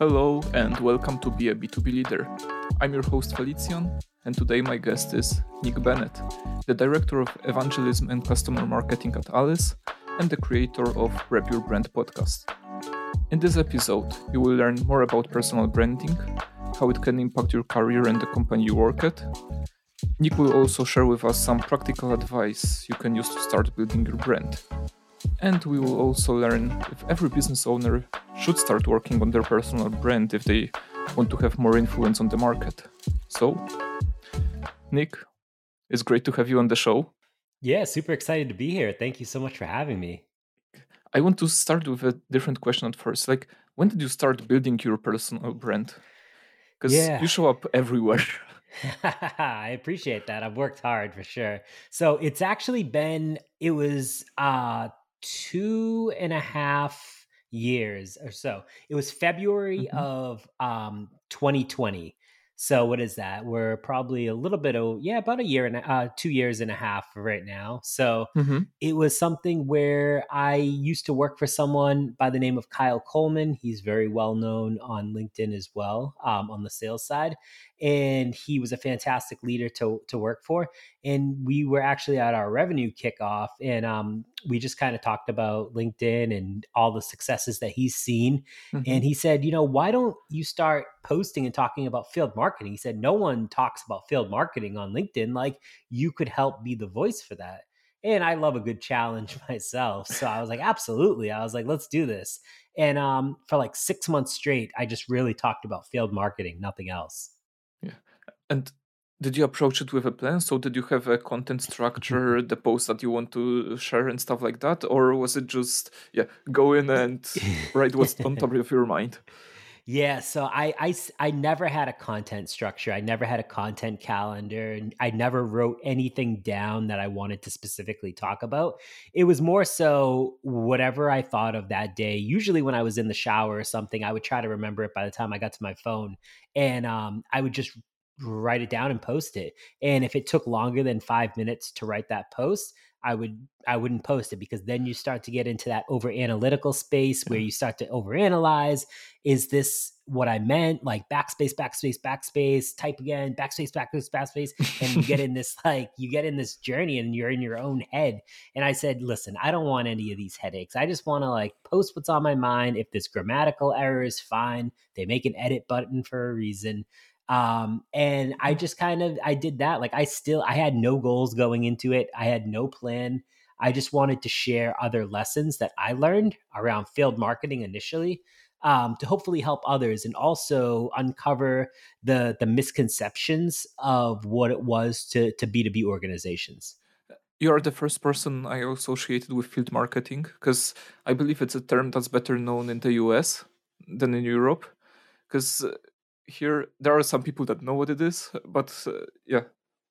Hello and welcome to Be a B2B Leader. I'm your host Felician, and today my guest is Nick Bennett, the Director of Evangelism and Customer Marketing at Alyce and the creator of Rep Your Brand podcast. In this episode, you will learn more about personal branding, how it can impact your career and the company you work at. Nick will also share with us some practical advice you can use to start building your brand. And we will also learn if every business owner should start working on their personal brand if they want to have more influence on the market. So, Nick, it's great to have you on the show. Yeah, super excited to be here. Thank you so much for having me. I want to start with a different question at first. Like, when did you start building your personal brand? Because yeah. you show up everywhere. I appreciate that. I've worked hard for sure. So it's actually been, it was uh two and a half years or so. It was February mm-hmm. of um 2020 so what is that? We're probably a little bit of yeah, about a year and uh, two years and a half right now. So mm-hmm. it was something where I used to work for someone by the name of Kyle Coleman. He's very well known on LinkedIn as well um, on the sales side, and he was a fantastic leader to to work for. And we were actually at our revenue kickoff, and um, we just kind of talked about LinkedIn and all the successes that he's seen. Mm-hmm. And he said, you know, why don't you start posting and talking about field marketing? He said, no one talks about field marketing on LinkedIn. Like you could help be the voice for that. And I love a good challenge myself. So I was like, absolutely. I was like, let's do this. And um, for like six months straight, I just really talked about field marketing, nothing else. And did you approach it with a plan? So did you have a content structure, the posts that you want to share and stuff like that, or was it just yeah, go in and write what's on top of your mind? Yeah, so I, I I never had a content structure. I never had a content calendar, and I never wrote anything down that I wanted to specifically talk about. It was more so whatever I thought of that day. Usually, when I was in the shower or something, I would try to remember it by the time I got to my phone, and um, I would just write it down and post it. And if it took longer than five minutes to write that post, I would I wouldn't post it because then you start to get into that over analytical space where you start to overanalyze. Is this what I meant? Like backspace, backspace, backspace, type again, backspace, backspace, backspace. And you get in this like you get in this journey and you're in your own head. And I said, listen, I don't want any of these headaches. I just want to like post what's on my mind. If there's grammatical errors, fine. They make an edit button for a reason um and i just kind of i did that like i still i had no goals going into it i had no plan i just wanted to share other lessons that i learned around field marketing initially um, to hopefully help others and also uncover the the misconceptions of what it was to to b2b organizations. You are the first person i associated with field marketing because i believe it's a term that's better known in the us than in europe because here there are some people that know what it is, but uh, yeah,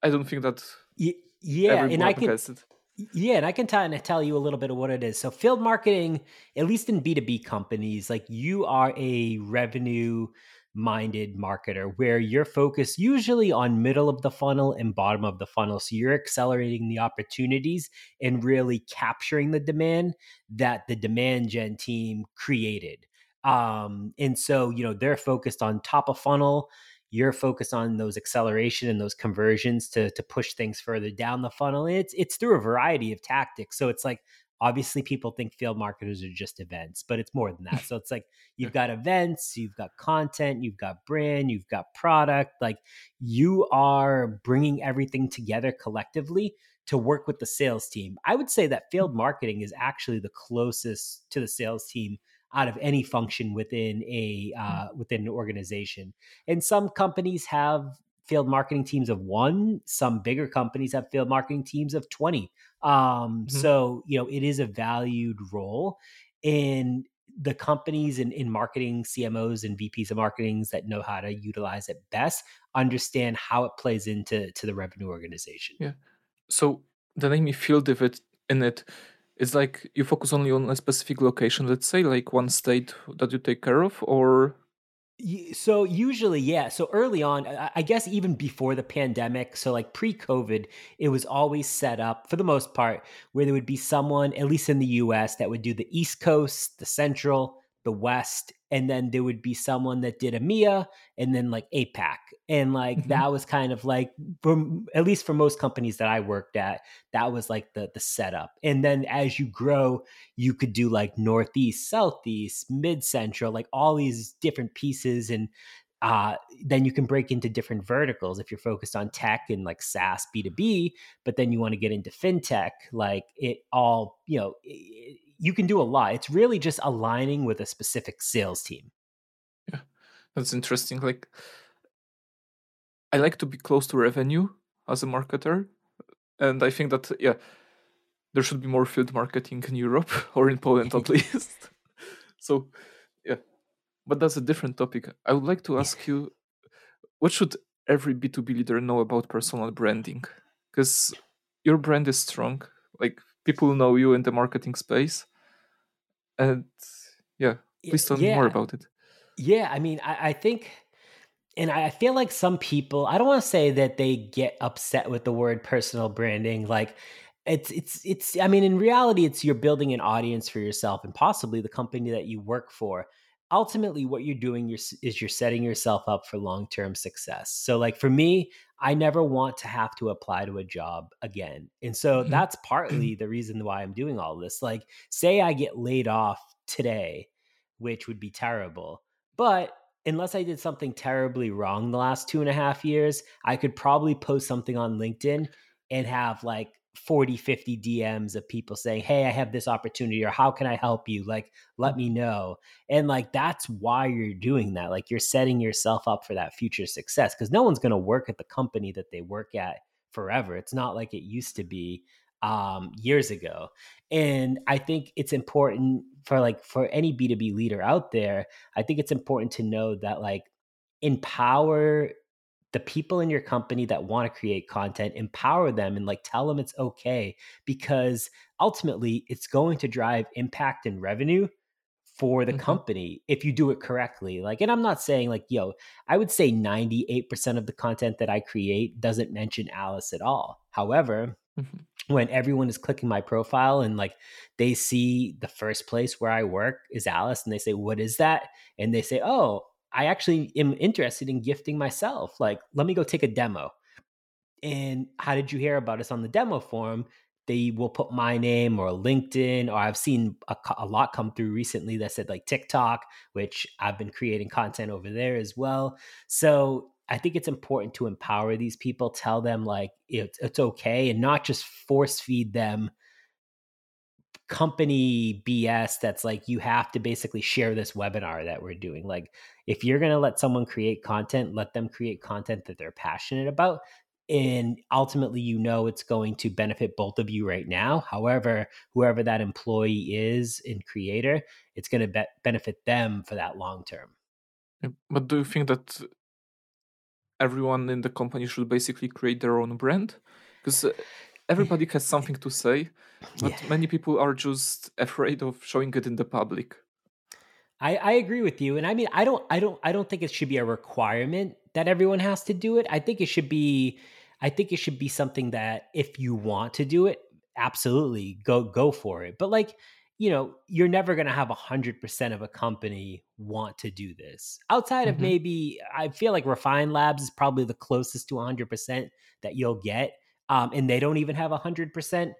I don't think that. Y- yeah, and I can. it. Yeah, and I can t- tell you a little bit of what it is. So, field marketing, at least in B two B companies, like you are a revenue minded marketer where you're focused usually on middle of the funnel and bottom of the funnel. So you're accelerating the opportunities and really capturing the demand that the demand gen team created. Um, and so, you know, they're focused on top of funnel. You're focused on those acceleration and those conversions to to push things further down the funnel. It's it's through a variety of tactics. So it's like obviously people think field marketers are just events, but it's more than that. So it's like you've got events, you've got content, you've got brand, you've got product. Like you are bringing everything together collectively to work with the sales team. I would say that field marketing is actually the closest to the sales team out of any function within a hmm. uh, within an organization. And some companies have field marketing teams of one. Some bigger companies have field marketing teams of twenty. Um, mm-hmm. So you know it is a valued role, and the companies in, in marketing CMOs and VPs of marketings that know how to utilize it best understand how it plays into to the revenue organization. Yeah. So the name field of it in it it's like you focus only on a specific location let's say like one state that you take care of or so usually yeah. So early on i guess even before the pandemic so like pre-covid it was always set up for the most part where there would be someone at least in the us that would do the east coast the central the West, and then there would be someone that did EMEA and then like APAC. And like mm-hmm. that was kind of like from at least for most companies that I worked at, that was like the the setup. And then as you grow, you could do like Northeast, Southeast, Mid Central, like all these different pieces. And uh, then you can break into different verticals if you're focused on tech and like SaaS B2B, but then you want to get into fintech, like it all, you know, it, you can do a lot. It's really just aligning with a specific sales team. Yeah, that's interesting. Like, I like to be close to revenue as a marketer, and I think that yeah, there should be more field marketing in Europe or in Poland at least. so, yeah, but that's a different topic. I would like to ask you, what should every B two B leader know about personal branding? Because your brand is strong. Like people know you in the marketing space. And yeah please tell yeah. me more about it. Yeah i mean I, I, think and i feel like some people i don't want to say that they get upset with the word personal branding like it's it's it's i mean in reality it's you're building an audience for yourself and possibly the company that you work for ultimately what you're doing is you're setting yourself up for long-term success. So like for me i never want to have to apply to a job again. And so mm-hmm. that's partly the reason why i'm doing all this. Like say i get laid off today which would be terrible but unless i did something terribly wrong the last two and a half years i could probably post something on linkedin and have like 40 50 dms of people saying hey i have this opportunity or how can i help you? Like let me know. And like that's why you're doing that. Like you're setting yourself up for that future success because no one's going to work at the company that they work at forever. It's not like it used to be um, years ago. And i think it's important for like for any b2b leader out there i think it's important to know that like empower the people in your company that want to create content empower them and like tell them it's okay because ultimately it's going to drive impact and revenue for the mm-hmm. company if you do it correctly like and i'm not saying like yo i would say 98% of the content that i create doesn't mention Alyce at all however mm-hmm. when everyone is clicking my profile and like they see the first place where i work is Alyce and they say what is that and they say oh I actually am interested in gifting myself. Like, let me go take a demo. And how did you hear about us on the demo forum? They will put my name or LinkedIn, or I've seen a, a, lot come through recently that said like TikTok, which I've been creating content over there as well. So I think it's important to empower these people, tell them like it's okay, and not just force feed them company BS that's like you have to basically share this webinar that we're doing. Like if you're going to let someone create content, let them create content that they're passionate about and ultimately you know it's going to benefit both of you right now. However, whoever that employee is and creator, it's going to be- benefit them for that long term. But do you think that everyone in the company should basically create their own brand? Because uh, everybody has something to say, but yeah. many people are just afraid of showing it in the public. I, I agree with you, and I mean, I don't, I don't, I don't think it should be a requirement that everyone has to do it. I think it should be, I think it should be something that if you want to do it, absolutely go go for it. But like, you know, you're never going to have a hundred percent of a company want to do this. Outside mm-hmm. of maybe, I feel like Refine Labs is probably the closest to hundred percent that you'll get um, and they don't even have a hundred percent.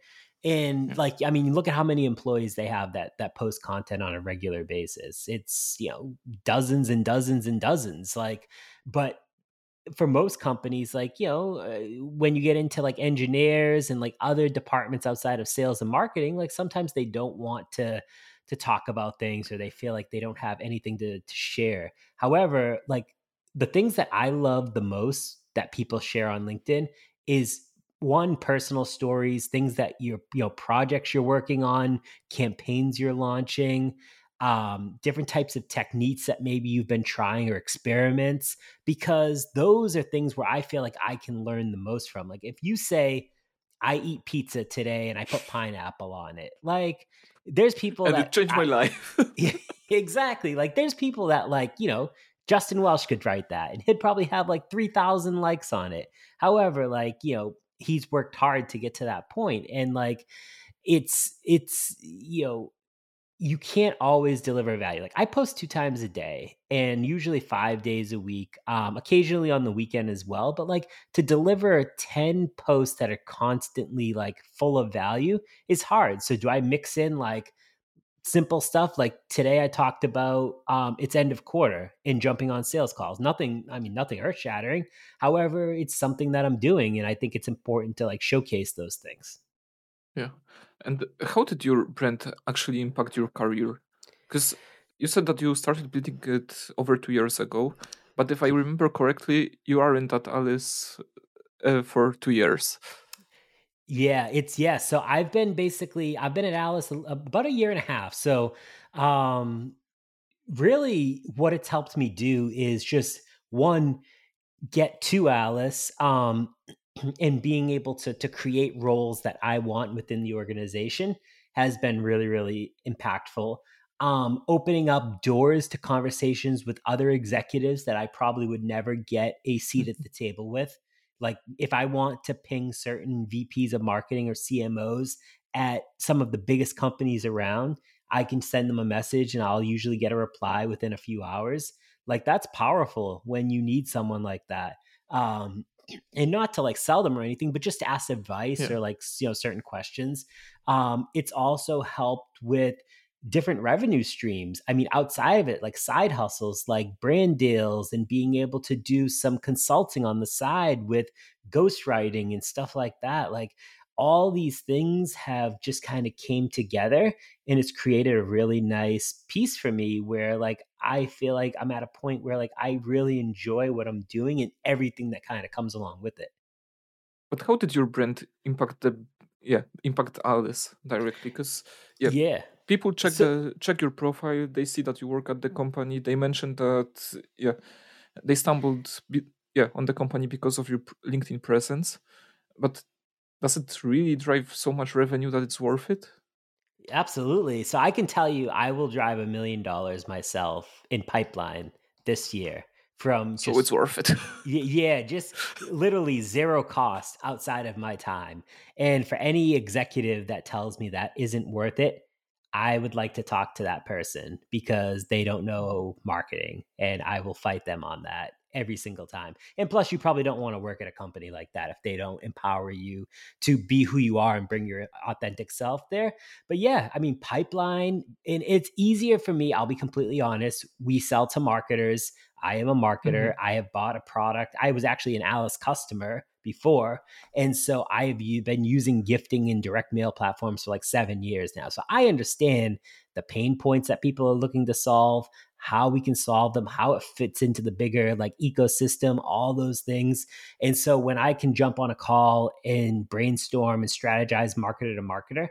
And like, I mean, look at how many employees they have that that post content on a regular basis. It's you know dozens and dozens and dozens. Like, but for most companies, like you know, uh, when you get into like engineers and like other departments outside of sales and marketing, like sometimes they don't want to to talk about things or they feel like they don't have anything to, to share. However, like the things that I love the most that people share on LinkedIn is one personal stories things that you're you know projects you're working on campaigns you're launching um, different types of techniques that maybe you've been trying or experiments because those are things where i feel like i can learn the most from. Like if you say i eat pizza today and i put pineapple on it like there's people and that it changed I, my life exactly. Like there's people that like you know Justin Welsh could write that and he'd probably have like 3,000 likes on it. However, like, you know, he's worked hard to get to that point and like it's it's you know you can't always deliver value. Like I post two times a day and usually five days a week, um, occasionally on the weekend as well. But like to deliver 10 posts that are constantly like full of value is hard. So do I mix in like simple stuff like today I talked about um, it's end of quarter and jumping on sales calls. Nothing, I mean, nothing earth shattering. However, it's something that I'm doing, and I think it's important to like showcase those things. Yeah. And how did your brand actually impact your career? Because you said that you started building it over two years ago, but if I remember correctly, you aren't at Alyce uh, for two years. Yeah, it's yeah. So I've been basically I've been at Alyce about a year and a half. So um really what it's helped me do is just one get to Alyce um and being able to to create roles that I want within the organization has been really really impactful. Um, opening up doors to conversations with other executives that I probably would never get a seat at the table with. Like if I want to ping certain VPs of marketing or CMOs at some of the biggest companies around, I can send them a message and I'll usually get a reply within a few hours. Like that's powerful when you need someone like that. Um, and not to like sell them or anything, but just to ask advice yeah. or like you know certain questions. Um, it's also helped with different revenue streams. I mean, outside of it, like side hustles, like brand deals, and being able to do some consulting on the side with ghostwriting and stuff like that. Like all these things have just kind of came together and it's created a really nice piece for me where like I feel like I'm at a point where like I really enjoy what I'm doing and everything that kind of comes along with it. But how did your brand impact the yeah impact Alyce directly? Because yeah, yeah, people check so, the check your profile. They see that you work at the mm. company. They mentioned that yeah, they stumbled yeah on the company because of your LinkedIn presence. But does it really drive so much revenue that it's worth it? Absolutely. So I can tell you, I will drive a million dollars myself in pipeline this year from just, so it's worth it. yeah, just literally zero cost outside of my time. And for any executive that tells me that isn't worth it, I would like to talk to that person because they don't know marketing and I will fight them on that every single time. And plus, you probably don't want to work at a company like that if they don't empower you to be who you are and bring your authentic self there. But yeah, I mean, pipeline, and it's easier for me. I'll be completely honest. We sell to marketers. I am a marketer. Mm-hmm. I have bought a product. I was actually an Alyce customer before. And so I've been using gifting and direct mail platforms for like seven years now. So I understand the pain points that people are looking to solve how we can solve them, how it fits into the bigger like ecosystem, all those things. And so when I can jump on a call and brainstorm and strategize marketer to marketer,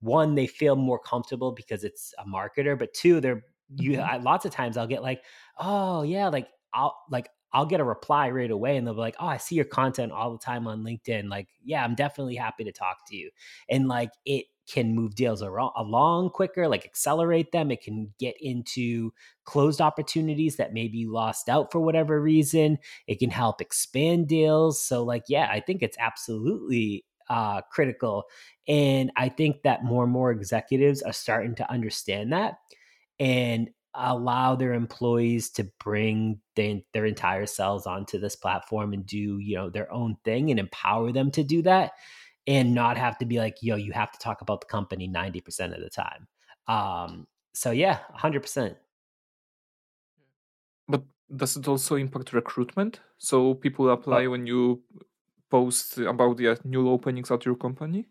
one, they feel more comfortable because it's a marketer, but two, they're you mm-hmm. I, lots of times I'll get like, oh yeah, like I'll like I'll get a reply right away and they'll be like, Oh, I see your content all the time on LinkedIn. Like, yeah, I'm definitely happy to talk to you. And like it can move deals along quicker, like accelerate them. It can get into closed opportunities that may be lost out for whatever reason. It can help expand deals. So, like, yeah, I think it's absolutely uh, critical. And I think that more and more executives are starting to understand that and allow their employees to bring the, their entire selves onto this platform and do you know their own thing and empower them to do that and not have to be like, yo, you have to talk about the company 90% of the time. Um, so yeah, 100%. But does it also impact recruitment? So people apply when you post about the new openings at your company?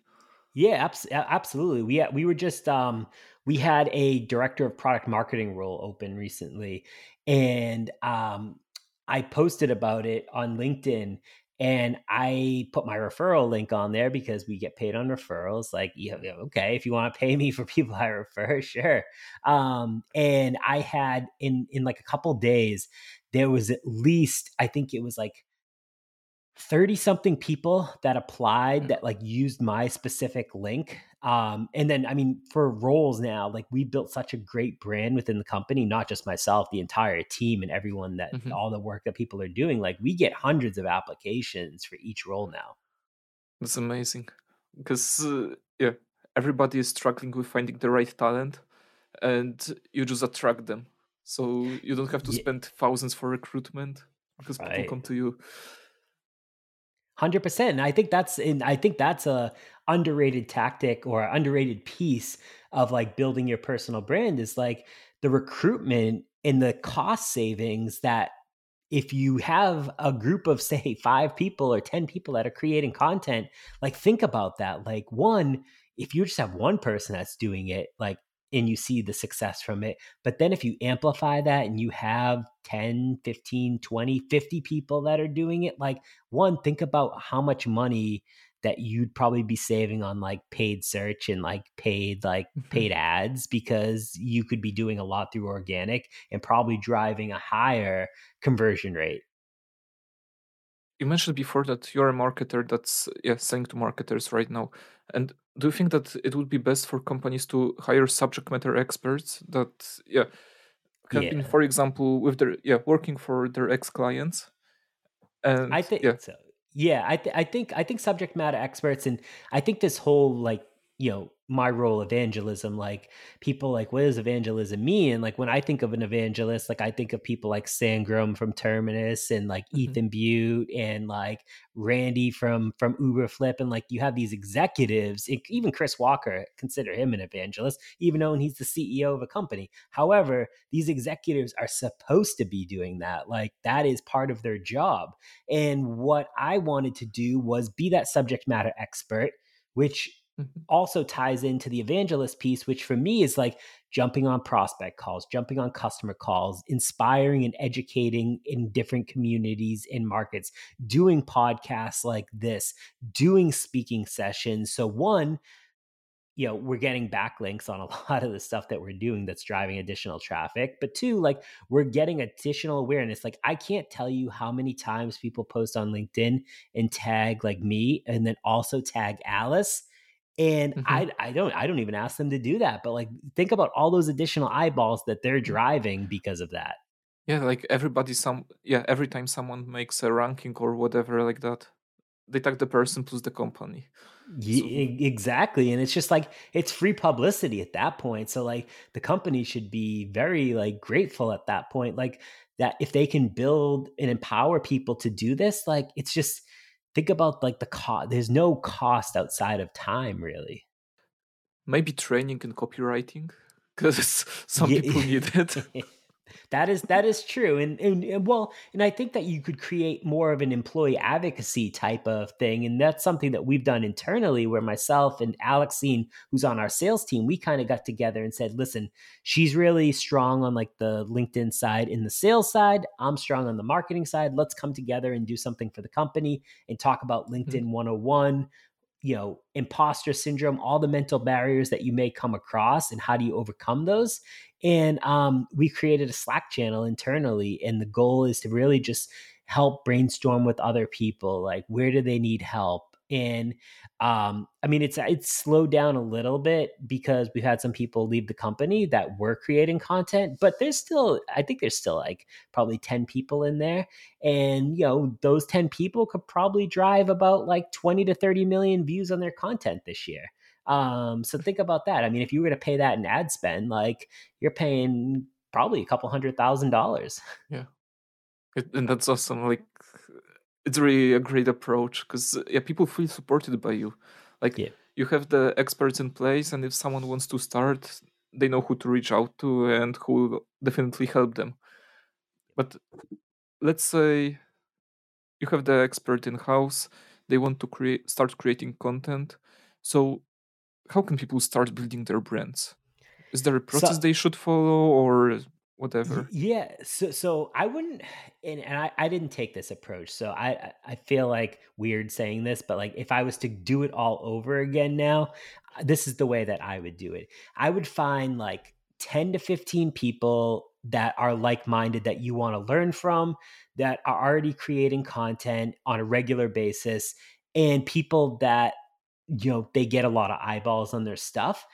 Yeah, abs- absolutely. We we were just um, we had a director of product marketing role open recently, and um, I posted about it on LinkedIn, and I put my referral link on there because we get paid on referrals. Like, yeah, okay, if you want to pay me for people I refer, sure. Um, and I had in in like a couple days, there was at least I think it was like 30 something people that applied that like used my specific link um and then i mean for roles now like we built such a great brand within the company not just myself the entire team and everyone that mm-hmm. all the work that people are doing like we get hundreds of applications for each role now that's amazing because uh, yeah everybody is struggling with finding the right talent and you just attract them. So you don't have to spend thousands for recruitment because right. people come to you. Hundred percent. I think that's and I think that's a underrated tactic or underrated piece of like building your personal brand is like the recruitment and the cost savings that if you have a group of say five people or 10 people that are creating content like think about that. Like one if you just have one person that's doing it like and you see the success from it but then if you amplify that and you have 10 15 20 50 people that are doing it like one think about how much money that you'd probably be saving on like paid search and like paid like mm-hmm. paid ads because you could be doing a lot through organic and probably driving a higher conversion rate you mentioned before that you're a marketer that's yeah selling to marketers right now and do you think that it would be best for companies to hire subject matter experts that yeah have yeah. been for example with their yeah working for their ex clients and i think yeah. so yeah, I th- I think I think subject matter experts and I think this whole like you know my role evangelism like people like what does evangelism mean? Like when i think of an evangelist like i think of people like sangram from terminus and like mm-hmm. ethan Beute and like randy from from uberflip and like you have these executives even chris walker consider him an evangelist even though he's the ceo of a company. However these executives are supposed to be doing that like that is part of their job. And what i wanted to do was be that subject matter expert which Mm-hmm. also ties into the evangelist piece, which for me is like jumping on prospect calls, jumping on customer calls, inspiring and educating in different communities and markets, doing podcasts like this, doing speaking sessions. So, one, you know we're getting backlinks on a lot of the stuff that we're doing that's driving additional traffic but two like we're getting additional awareness like i can't tell you how many times people post on linkedin and tag like me and then also tag Alyce and mm-hmm. I I don't I don't even ask them to do that, but like think about all those additional eyeballs that they're mm. driving because of that. Yeah, like everybody some yeah, every time someone makes a ranking or whatever like that, they tag the person plus the company. Yeah, so. exactly. And it's just like it's free publicity at that point. So like the company should be very like grateful at that point. Like that if they can build and empower people to do this, like it's just think about like the cost there's no cost outside of time really maybe training in copywriting because some yeah. people need it that is that is true and, and, and well and i think that you could create more of an employee advocacy type of thing and that's something that we've done internally where myself and alexine who's on our sales team we kind of got together and said listen she's really strong on like the linkedin side in the sales side i'm strong on the marketing side let's come together and do something for the company and talk about mm-hmm. linkedin mm-hmm. 101 you know imposter syndrome all the mental barriers that you may come across and how do you overcome those? And um, we created a slack channel internally and the goal is to really just help brainstorm with other people like where do they need help and um, I mean it's it's slowed down a little bit because we've had some people leave the company that were creating content, but there's still I think there's still like probably 10 people in there and you know those 10 people could probably drive about like 20 to 30 million views on their content this year. Um, so think about that. I mean, if you were to pay that in ad spend, like you're paying probably a couple hundred thousand dollars. Yeah. and that's awesome. Like it's really a great approach because uh, yeah, people feel supported by you. Like yeah. you have the experts in place, and if someone wants to start, they know who to reach out to and who will definitely help them. But let's say you have the expert in house, they want to create start creating content. So how can people start building their brands? Is there a process so, they should follow or whatever. Yeah. So so I wouldn't and, and I, I didn't take this approach. So I I feel like weird saying this, but like if I was to do it all over again now, this is the way that I would do it. I would find like 10 to 15 people that are like-minded that you want to learn from, that are already creating content on a regular basis and people that you know they get a lot of eyeballs on their stuff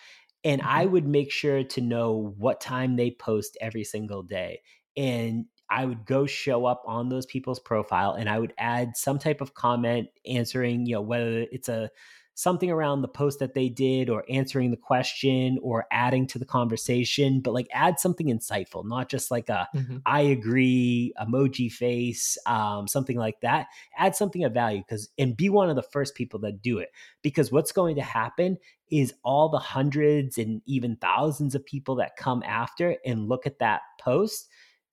and I mm-hmm. would make sure to know what time they post every single day. And I would go show up on those people's profile and I would add some type of comment answering, you know, whether it's a something around the post that they did or answering the question or adding to the conversation, but like add something insightful, not just like a mm-hmm. I agree emoji face, um, something like that. Add something of value because and be one of the first people that do it. Because what's going to happen is all the hundreds and even thousands of people that come after and look at that post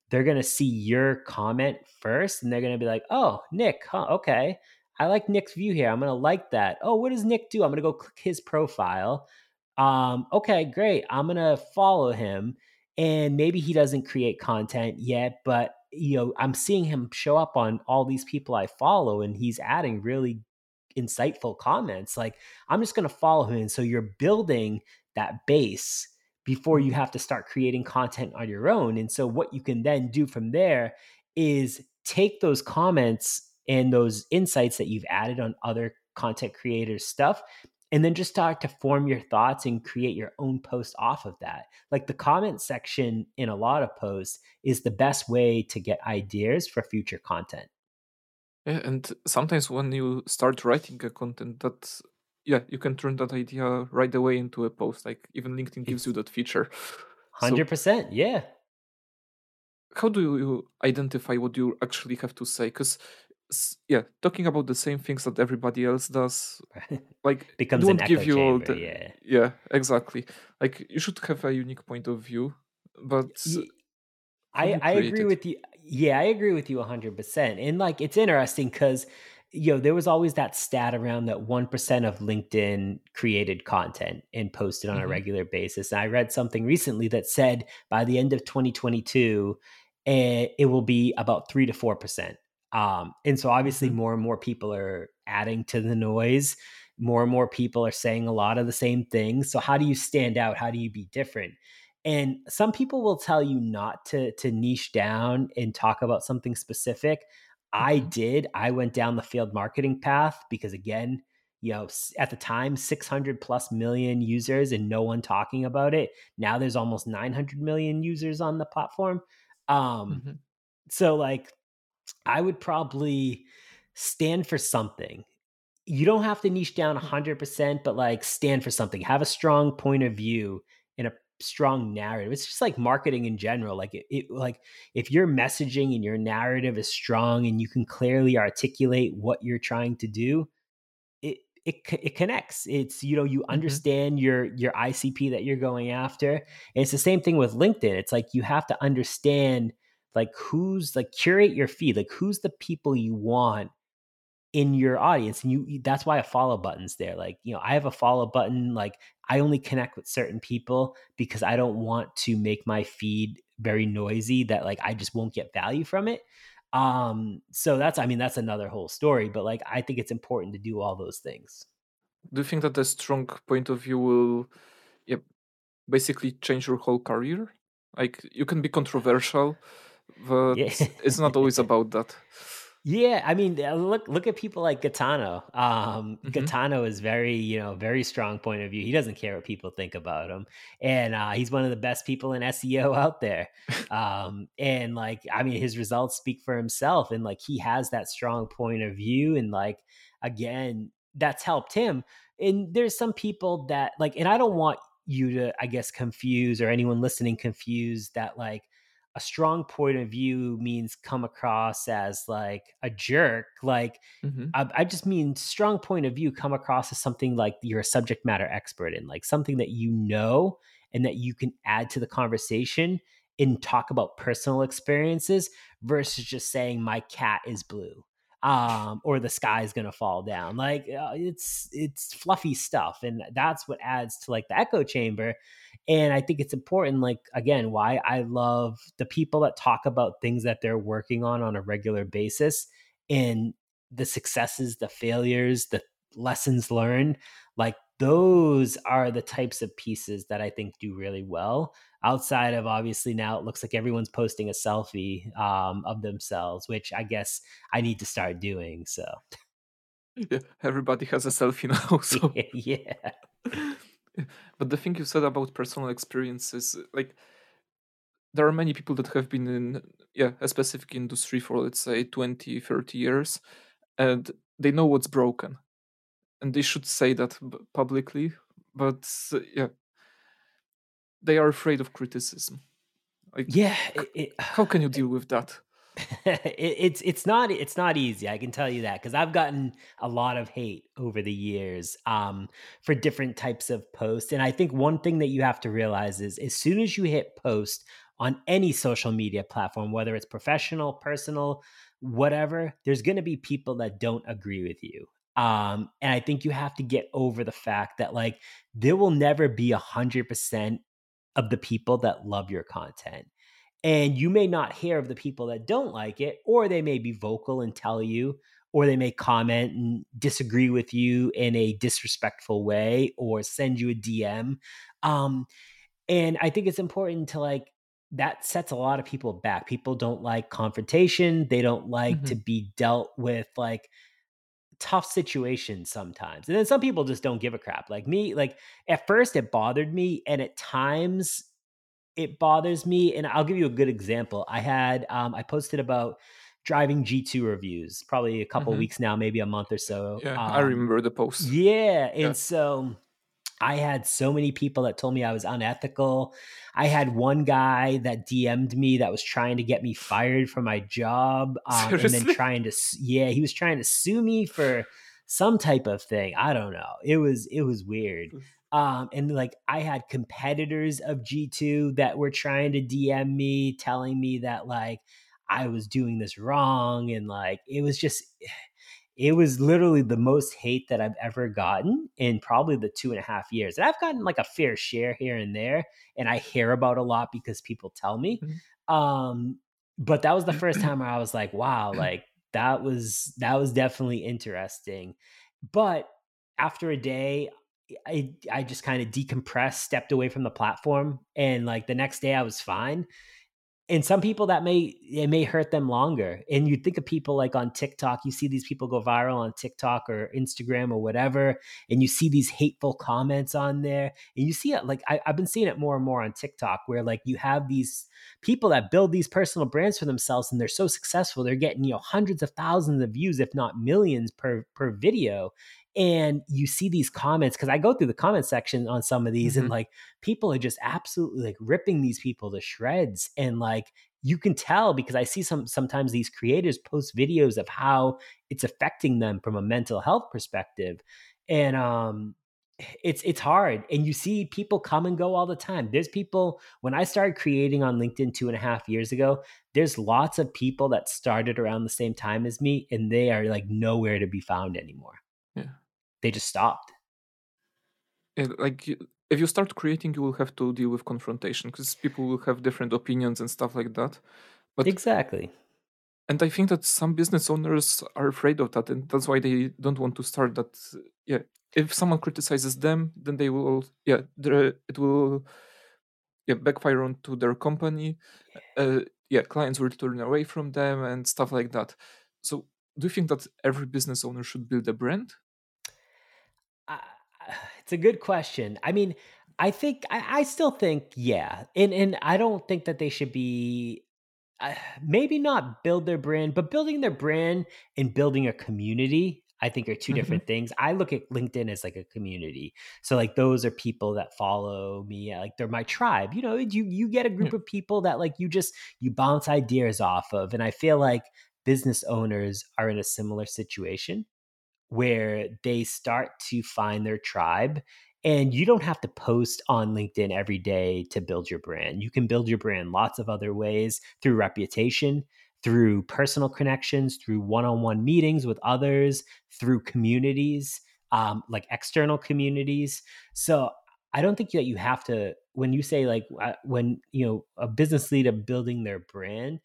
they're going to see your comment first and they're going to be like, oh, Nick, huh, okay. I like Nick's view here. I'm going to like that. Oh, what does Nick do? I'm going to go click his profile. Um, okay, great. I'm going to follow him. And maybe he doesn't create content yet, but you know, I'm seeing him show up on all these people I follow and he's adding really insightful comments. Like, I'm just going to follow him. And so you're building that base before you have to start creating content on your own. And so, what you can then do from there is take those comments and those insights that you've added on other content creators' stuff and then just start to form your thoughts and create your own post off of that. Like the comment section in a lot of posts is the best way to get ideas for future content. Yeah, and sometimes when you start writing a content that yeah, you can turn that idea right away into a post. Like even LinkedIn gives you that feature. Hundred so, percent, yeah. How do you identify what you actually have to say? Because yeah, talking about the same things that everybody else does, like becomes won't give you chamber, all the yeah. yeah, exactly. Like you should have a unique point of view, but I I agree it? with you. Yeah, I agree with you hundred percent. And like it's interesting because you know, there was always that stat around that 1% of LinkedIn created content and posted on mm-hmm. a regular basis. And I read something recently that said by the end of 2022, it, eh, it will be about 3 to 4%. Um, and so obviously mm-hmm. more and more people are adding to the noise. More and more people are saying a lot of the same things. So how do you stand out? How do you be different? And some people will tell you not to to niche down and talk about something specific. I did. I went down the field marketing path because again, you know, at the time 600 plus million users and no one talking about it. Now there's almost 900 million users on the platform. Um mm-hmm. so like I would probably stand for something. You don't have to niche down 100%, mm. but like stand for something. Have a strong point of view and a strong narrative. It's just like marketing in general. Like it, it, like if your messaging and your narrative is strong and you can clearly articulate what you're trying to do, it it it connects. It's you know you mm-hmm. understand your your ICP that you're going after. And it's the same thing with LinkedIn. It's like you have to understand like who's like curate your feed. Like who's the people you want in your audience and you that's why a follow button's there like you know i have a follow button like i only connect with certain people because i don't want to make my feed very noisy that like i just won't get value from it um so that's i mean that's another whole story but like i think it's important to do all those things do you think that a strong point of view will yeah, basically change your whole career like you can be controversial but yeah. it's not always about that yeah, I mean, uh, look look at people like Gaetano. Um, mm-hmm. Is very, you know, very strong point of view. He doesn't care what people think about him, and uh, he's one of the best people in SEO out there. Um, and like, I mean, his results speak for himself, and like, he has that strong point of view, and like, again, that's helped him. And there's some people that like, and I don't want you to, I guess, confuse or anyone listening confuse that like a strong point of view means come across as like a jerk. Like, mm-hmm. I, I, just mean strong point of view come across as something like you're a subject matter expert in, like something that you know and that you can add to the conversation and talk about personal experiences versus just saying my cat is blue um, or the sky is going to fall down. Like uh, it's it's fluffy stuff, and that's what adds to like the echo chamber. And I think it's important, like, again, why I love the people that talk about things that they're working on on a regular basis and the successes, the failures, the lessons learned. Like, those are the types of pieces that I think do really well. Outside of obviously now, it looks like everyone's posting a selfie um, of themselves, which I guess I need to start doing. So, yeah, everybody has a selfie now. So, yeah. but the thing you said about personal experiences like there are many people that have been in yeah a specific industry for let's say 20 30 years and they know what's broken and they should say that publicly. But uh, yeah, they are afraid of criticism. Like, yeah, it, it, how can you deal with that? it, it's it's not it's not easy. I can tell you that because I've gotten a lot of hate over the years um, for different types of posts, and I think one thing that you have to realize is as soon as you hit post on any social media platform, whether it's professional, personal, whatever, there's going to be people that don't agree with you. Um, and I think you have to get over the fact that like there will never be a hundred percent of the people that love your content. And you may not hear of the people that don't like it, or they may be vocal and tell you, or they may comment and disagree with you in a disrespectful way or send you a DM. Um, and I think it's important to like that sets a lot of people back. People don't like confrontation. They don't like mm-hmm. to be dealt with like tough situations sometimes. And then some people just don't give a crap. Like me, like at first it bothered me and at times it bothers me and I'll give you a good example. I had um I posted about driving G2 reviews probably a couple mm-hmm. weeks now, maybe a month or so. Yeah, um, I remember the post. Yeah, and yeah. so I had so many people that told me I was unethical. I had one guy that DM'd me that was trying to get me fired from my job, um, and then trying to yeah, he was trying to sue me for some type of thing. I don't know. It was it was weird. Um, and like I had competitors of G2 that were trying to DM me, telling me that like I was doing this wrong, and like it was just it was literally the most hate that I've ever gotten in probably the two and a half years. And I've gotten like a fair share here and there, and I hear about a lot because people tell me. Mm-hmm. Um, but that was the first time where I was like, wow, like that was that was definitely interesting. But after a day, I I just kind of decompressed, stepped away from the platform, and like the next day I was fine and some people that may it may hurt them longer. And you think of people like on tiktok you see these people go viral on tiktok or instagram or whatever and you see these hateful comments on there and you see it like I, i've been seeing it more and more on tiktok where like you have these people that build these personal brands for themselves and they're so successful they're getting you know hundreds of thousands of views if not millions per per video and you see these comments because I go through the comment section on some of these mm-hmm. and like people are just absolutely like ripping these people to shreds and like you can tell because I see some sometimes these creators post videos of how it's affecting them from a mental health perspective and um it's it's hard and you see people come and go all the time there's people when i started creating on linkedin two and a half years ago there's lots of people that started around the same time as me and they are like nowhere to be found anymore they just stopped. like if you start creating, you will have to deal with confrontation because people will have different opinions and stuff like that. But exactly. And I think that some business owners are afraid of that, and that's why they don't want to start that. Yeah, if someone criticizes them, then they will. Yeah, it will. Yeah, backfire onto their company. Uh, yeah, clients will turn away from them and stuff like that. So, do you think that every business owner should build a brand, it's a good question. I mean, I think I, I, still think yeah, and and I don't think that they should be uh, maybe not build their brand, but building their brand and building a community. I think are 2 mm-hmm. different things. I look at LinkedIn as like a community. So like those are people that follow me, like they're my tribe. You know, you you get a group of people that like you just you bounce ideas off of, and I feel like business owners are in a similar situation where they start to find their tribe. And you don't have to post on LinkedIn every day to build your brand. You can build your brand lots of other ways through reputation, through personal connections, through one on one meetings with others, through communities, um, like external communities. So I don't think that you have to, when you say like, uh, when, you know, a business leader building their brand,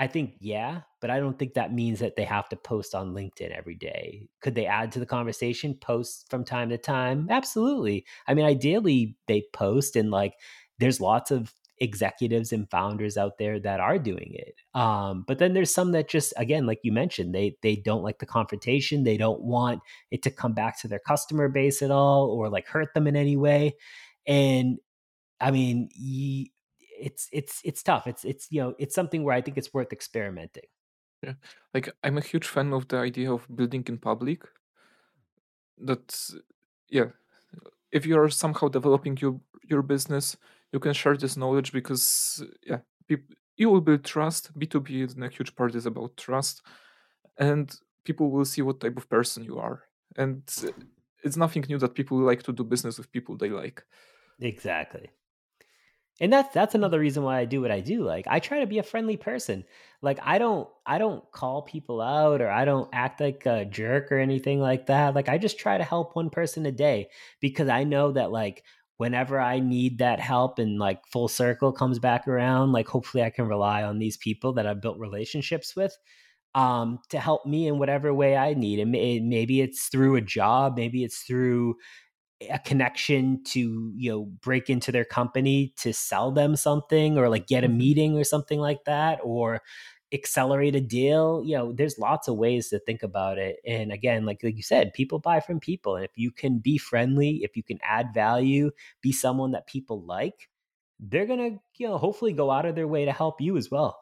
I think yeah, but I don't think that means that they have to post on LinkedIn every day. Could they add to the conversation, post from time to time? Absolutely. I mean, ideally they post and like there's lots of executives and founders out there that are doing it. Um, but then there's some that just again, like you mentioned, they they don't like the confrontation. They don't want it to come back to their customer base at all or like hurt them in any way. And I mean, it's it's it's tough. It's it's you know it's something where I think it's worth experimenting. Yeah, like I'm a huge fan of the idea of building in public. that yeah. If you are somehow developing your your business you can share this knowledge because yeah people you will build trust. B2b is a huge part is about trust. And people will see what type of person you are. And it's nothing new that people like to do business with people they like. Exactly and that's that's another reason why I do what I do. Like I try to be a friendly person. Like I don't I don't call people out or I don't act like a jerk or anything like that. Like I just try to help one person a day because I know that like whenever I need that help and like full circle comes back around, like hopefully I can rely on these people that I've built relationships with um, to help me in whatever way I need. And maybe it's through a job, maybe it's through a connection to you know break into their company to sell them something or like get a mm-hmm. meeting or something like that or accelerate a deal you know there's lots of ways to think about it. And again like like you said people buy from people. And if you can be friendly if you can add value be someone that people like they're gonna you know hopefully go out of their way to help you as well.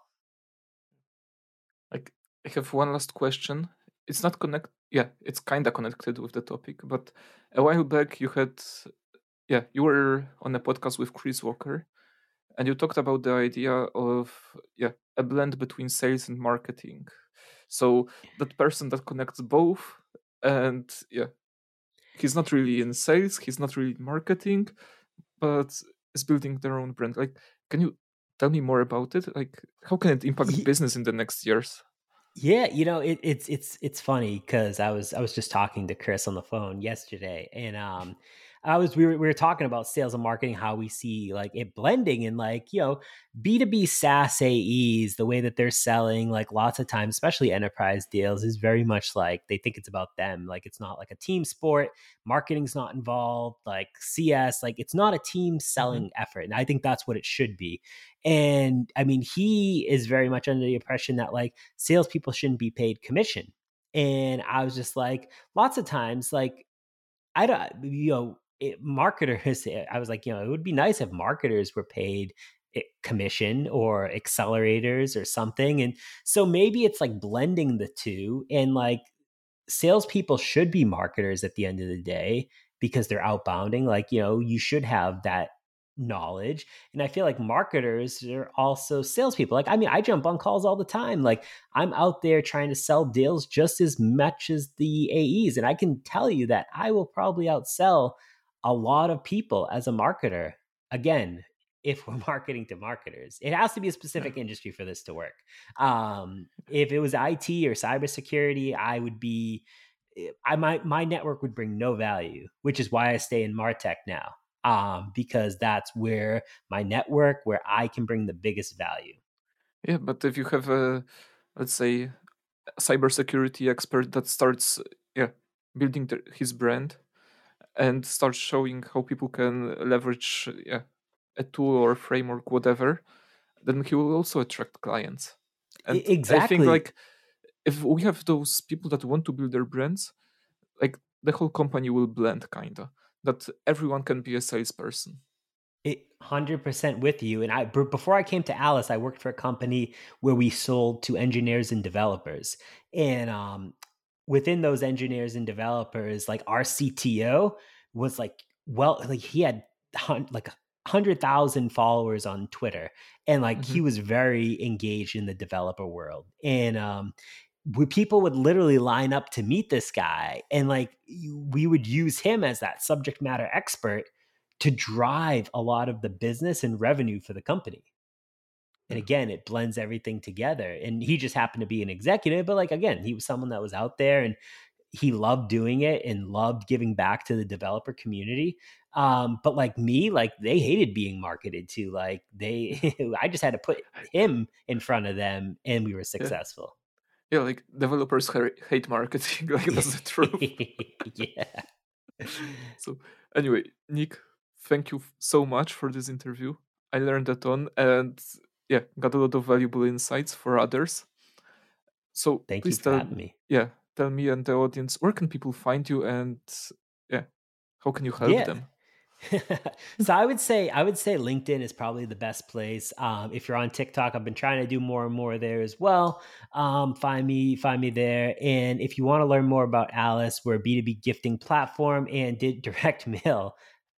Like i have one last question it's not connect yeah it's kind of connected with the topic but a while back you had yeah you were on a podcast with chris walker and you talked about the idea of yeah a blend between sales and marketing. So that person that connects both and yeah he's not really in sales he's not really in marketing but is building their own brand. Like can you tell me more about it? Like how can it impact business in the next years yeah, you know, it, it's it's it's funny because I was I was just talking to Chris on the phone yesterday, and um, I was we were, we were talking about sales and marketing, how we see like it blending and like you know B two B SaaS AEs, the way that they're selling, like lots of times, especially enterprise deals, is very much like they think it's about them. Like it's not like a team sport. Marketing's not involved. Like CS, like it's not a team mm-hmm. selling mm-hmm. effort, and I think that's what it should be. And I mean, he is very much under the impression that like salespeople shouldn't be paid commission. And I was just like, lots of times, like I don't, you know it, marketers, eh, I was like, you know, it would be nice if marketers were paid eh, commission or accelerators or something. And so maybe it's like blending the two and like salespeople should be marketers at the end of the day because they're outbounding. Like, you know, you should have that knowledge. And I feel like marketers are also salespeople. Like, I mean, I jump on calls all the time. Like, I'm out there trying to sell deals just as much as the AEs. And I can tell you that I will probably outsell a lot of people as a marketer. Again, if we're marketing to marketers, it has to be a specific industry for this to work. Um, if it was IT or cybersecurity, I would be, eh, I my my network would bring no value, which is why I stay in Martech now, um, because that's where my network, where I can bring the biggest value. Yeah, but if you have a, let's say, a cybersecurity expert that starts, yeah, building the, his brand and start showing how people can leverage yeah, a tool or framework, whatever, then he will also attract clients. And exactly. I think like if we have those people that want to build their brands, like the whole company will blend kinda. That everyone can be a salesperson. Hundred percent with you. And I before I came to Alyce, I worked for a company where we sold to engineers and developers. And um, within those engineers and developers, like our CTO was like, well, like he had like a hundred thousand followers on Twitter, and like mm-hmm. he was very engaged in the developer world, and um, we, people would literally line up to meet this guy, and like we would use him as that subject matter expert to drive a lot of the business and revenue for the company. And again, it blends everything together. And he just happened to be an executive, but like again, he was someone that was out there and he loved doing it and loved giving back to the developer community. Um, but like me, like they hated being marketed to. Like they, I just had to put him in front of them, and we were successful. Yeah, yeah like developers hate marketing. like that's the truth. yeah. so anyway, Nick, thank you so much for this interview. I learned a ton, and yeah, got a lot of valuable insights for others. So thank you for tell, having me. Yeah, tell me and the audience where can people find you and yeah, how can you help yeah. them? so I would say I would say LinkedIn is probably the best place. Um, if you're on TikTok, I've been trying to do more and more there as well. Um, find me find me there. And if you want to learn more about Alyce, we're a B2B gifting platform and did direct mail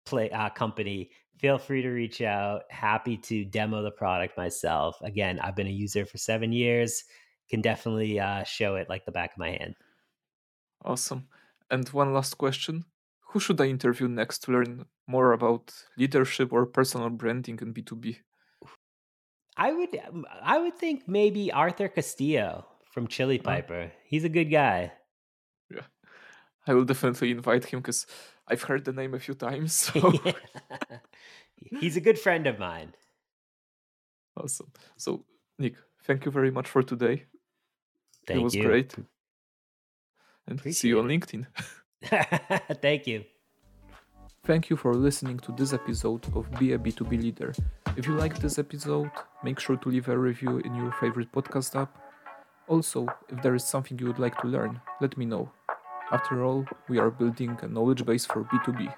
play uh, company. Feel free to reach out. Happy to demo the product myself. Again, I've been a user for seven years. Can definitely uh, show it like the back of my hand. Awesome. And one last question who should I interview next to learn more about leadership or personal branding in B2B? I would um, I would think maybe Arthur Castillo from Chili Piper. He's a good guy. Yeah. I will definitely invite him because I've heard the name a few times. So. He's a good friend of mine. Awesome. So, Nick, thank you very much for today. Thank it was you. great. And Appreciate see you on LinkedIn. Thank you. Thank you for listening to this episode of Be a B2B Leader. If you liked this episode, make sure to leave a review in your favorite podcast app. Also, if there is something you would like to learn, let me know. After all, we are building a knowledge base for B2B.